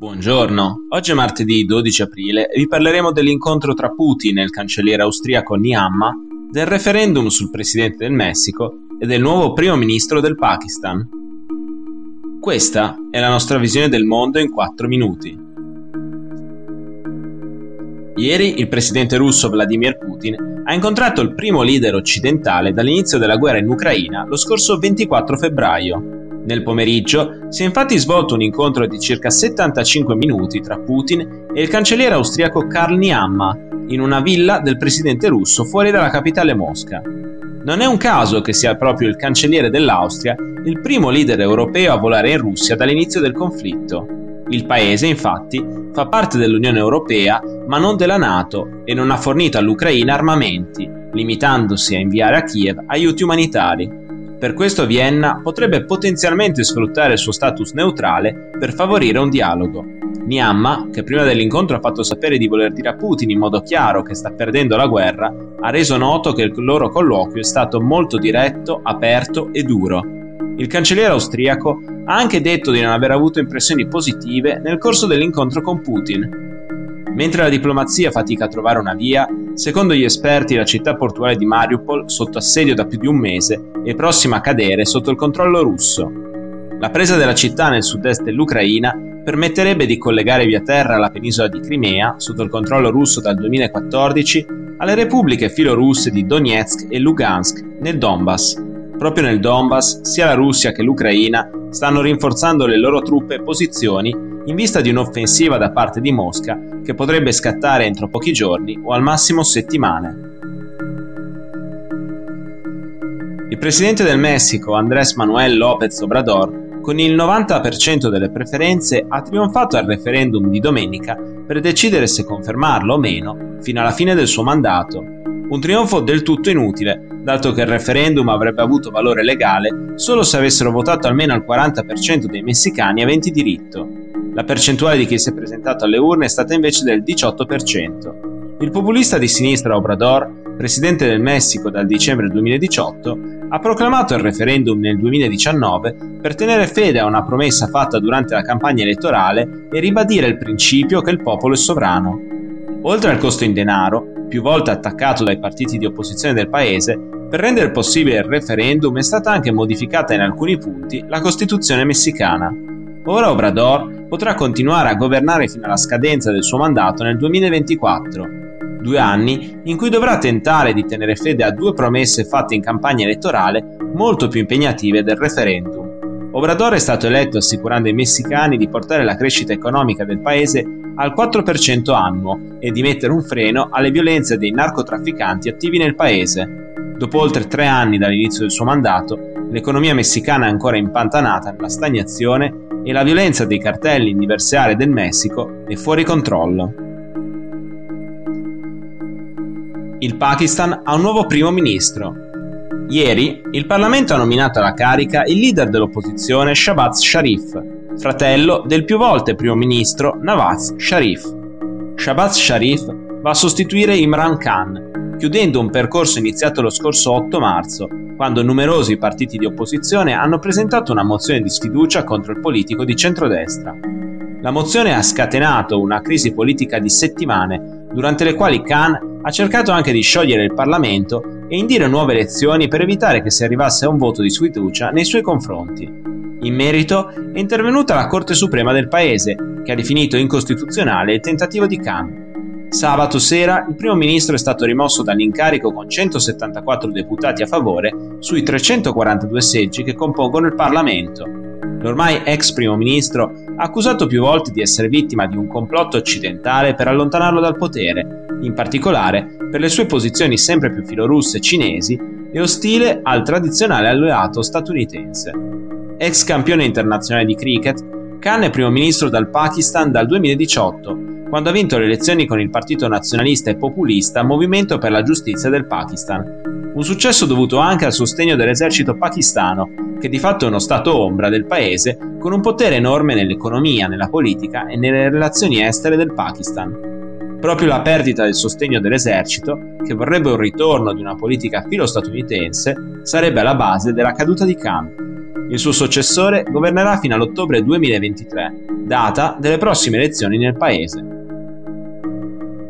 Buongiorno, oggi è martedì 12 aprile e vi parleremo dell'incontro tra Putin e il cancelliere austriaco Niamma, del referendum sul presidente del Messico e del nuovo primo ministro del Pakistan. Questa è la nostra visione del mondo in 4 minuti. Ieri il presidente russo Vladimir Putin ha incontrato il primo leader occidentale dall'inizio della guerra in Ucraina lo scorso 24 febbraio nel pomeriggio si è infatti svolto un incontro di circa 75 minuti tra Putin e il cancelliere austriaco Karl Niamma in una villa del presidente russo fuori dalla capitale Mosca. Non è un caso che sia proprio il cancelliere dell'Austria il primo leader europeo a volare in Russia dall'inizio del conflitto. Il paese, infatti, fa parte dell'Unione Europea ma non della Nato e non ha fornito all'Ucraina armamenti, limitandosi a inviare a Kiev aiuti umanitari. Per questo Vienna potrebbe potenzialmente sfruttare il suo status neutrale per favorire un dialogo. Niamma, che prima dell'incontro ha fatto sapere di voler dire a Putin in modo chiaro che sta perdendo la guerra, ha reso noto che il loro colloquio è stato molto diretto, aperto e duro. Il cancelliere austriaco ha anche detto di non aver avuto impressioni positive nel corso dell'incontro con Putin, Mentre la diplomazia fatica a trovare una via, secondo gli esperti la città portuale di Mariupol, sotto assedio da più di un mese, è prossima a cadere sotto il controllo russo. La presa della città nel sud-est dell'Ucraina permetterebbe di collegare via terra la penisola di Crimea, sotto il controllo russo dal 2014, alle repubbliche filorusse di Donetsk e Lugansk nel Donbass. Proprio nel Donbass, sia la Russia che l'Ucraina stanno rinforzando le loro truppe e posizioni in vista di un'offensiva da parte di Mosca che potrebbe scattare entro pochi giorni o al massimo settimane. Il presidente del Messico, Andrés Manuel López Obrador, con il 90% delle preferenze ha trionfato al referendum di domenica per decidere se confermarlo o meno fino alla fine del suo mandato. Un trionfo del tutto inutile, dato che il referendum avrebbe avuto valore legale solo se avessero votato almeno il 40% dei messicani aventi diritto. La percentuale di chi si è presentato alle urne è stata invece del 18%. Il populista di sinistra Obrador, presidente del Messico dal dicembre 2018, ha proclamato il referendum nel 2019 per tenere fede a una promessa fatta durante la campagna elettorale e ribadire il principio che il popolo è sovrano. Oltre al costo in denaro, più volte attaccato dai partiti di opposizione del paese, per rendere possibile il referendum è stata anche modificata in alcuni punti la Costituzione messicana. Ora Obrador potrà continuare a governare fino alla scadenza del suo mandato nel 2024, due anni in cui dovrà tentare di tenere fede a due promesse fatte in campagna elettorale molto più impegnative del referendum. Obrador è stato eletto assicurando ai messicani di portare la crescita economica del paese al 4% annuo e di mettere un freno alle violenze dei narcotrafficanti attivi nel paese. Dopo oltre tre anni dall'inizio del suo mandato, l'economia messicana è ancora impantanata nella stagnazione e la violenza dei cartelli in diverse aree del Messico è fuori controllo. Il Pakistan ha un nuovo primo ministro. Ieri il Parlamento ha nominato alla carica il leader dell'opposizione Shabazz Sharif, fratello del più volte primo ministro Nawaz Sharif. Shabazz Sharif va a sostituire Imran Khan, chiudendo un percorso iniziato lo scorso 8 marzo quando numerosi partiti di opposizione hanno presentato una mozione di sfiducia contro il politico di centrodestra. La mozione ha scatenato una crisi politica di settimane, durante le quali Khan ha cercato anche di sciogliere il Parlamento e indire nuove elezioni per evitare che si arrivasse a un voto di sfiducia nei suoi confronti. In merito è intervenuta la Corte Suprema del Paese, che ha definito incostituzionale il tentativo di Khan Sabato sera il primo ministro è stato rimosso dall'incarico con 174 deputati a favore sui 342 seggi che compongono il Parlamento. L'ormai ex primo ministro ha accusato più volte di essere vittima di un complotto occidentale per allontanarlo dal potere, in particolare per le sue posizioni sempre più filorusse cinesi e ostile al tradizionale alleato statunitense. Ex campione internazionale di cricket, Khan è primo ministro dal Pakistan dal 2018 quando ha vinto le elezioni con il partito nazionalista e populista Movimento per la Giustizia del Pakistan. Un successo dovuto anche al sostegno dell'esercito pakistano, che di fatto è uno stato ombra del paese con un potere enorme nell'economia, nella politica e nelle relazioni estere del Pakistan. Proprio la perdita del sostegno dell'esercito, che vorrebbe un ritorno di una politica filo-statunitense, sarebbe alla base della caduta di Khan. Il suo successore governerà fino all'ottobre 2023, data delle prossime elezioni nel paese.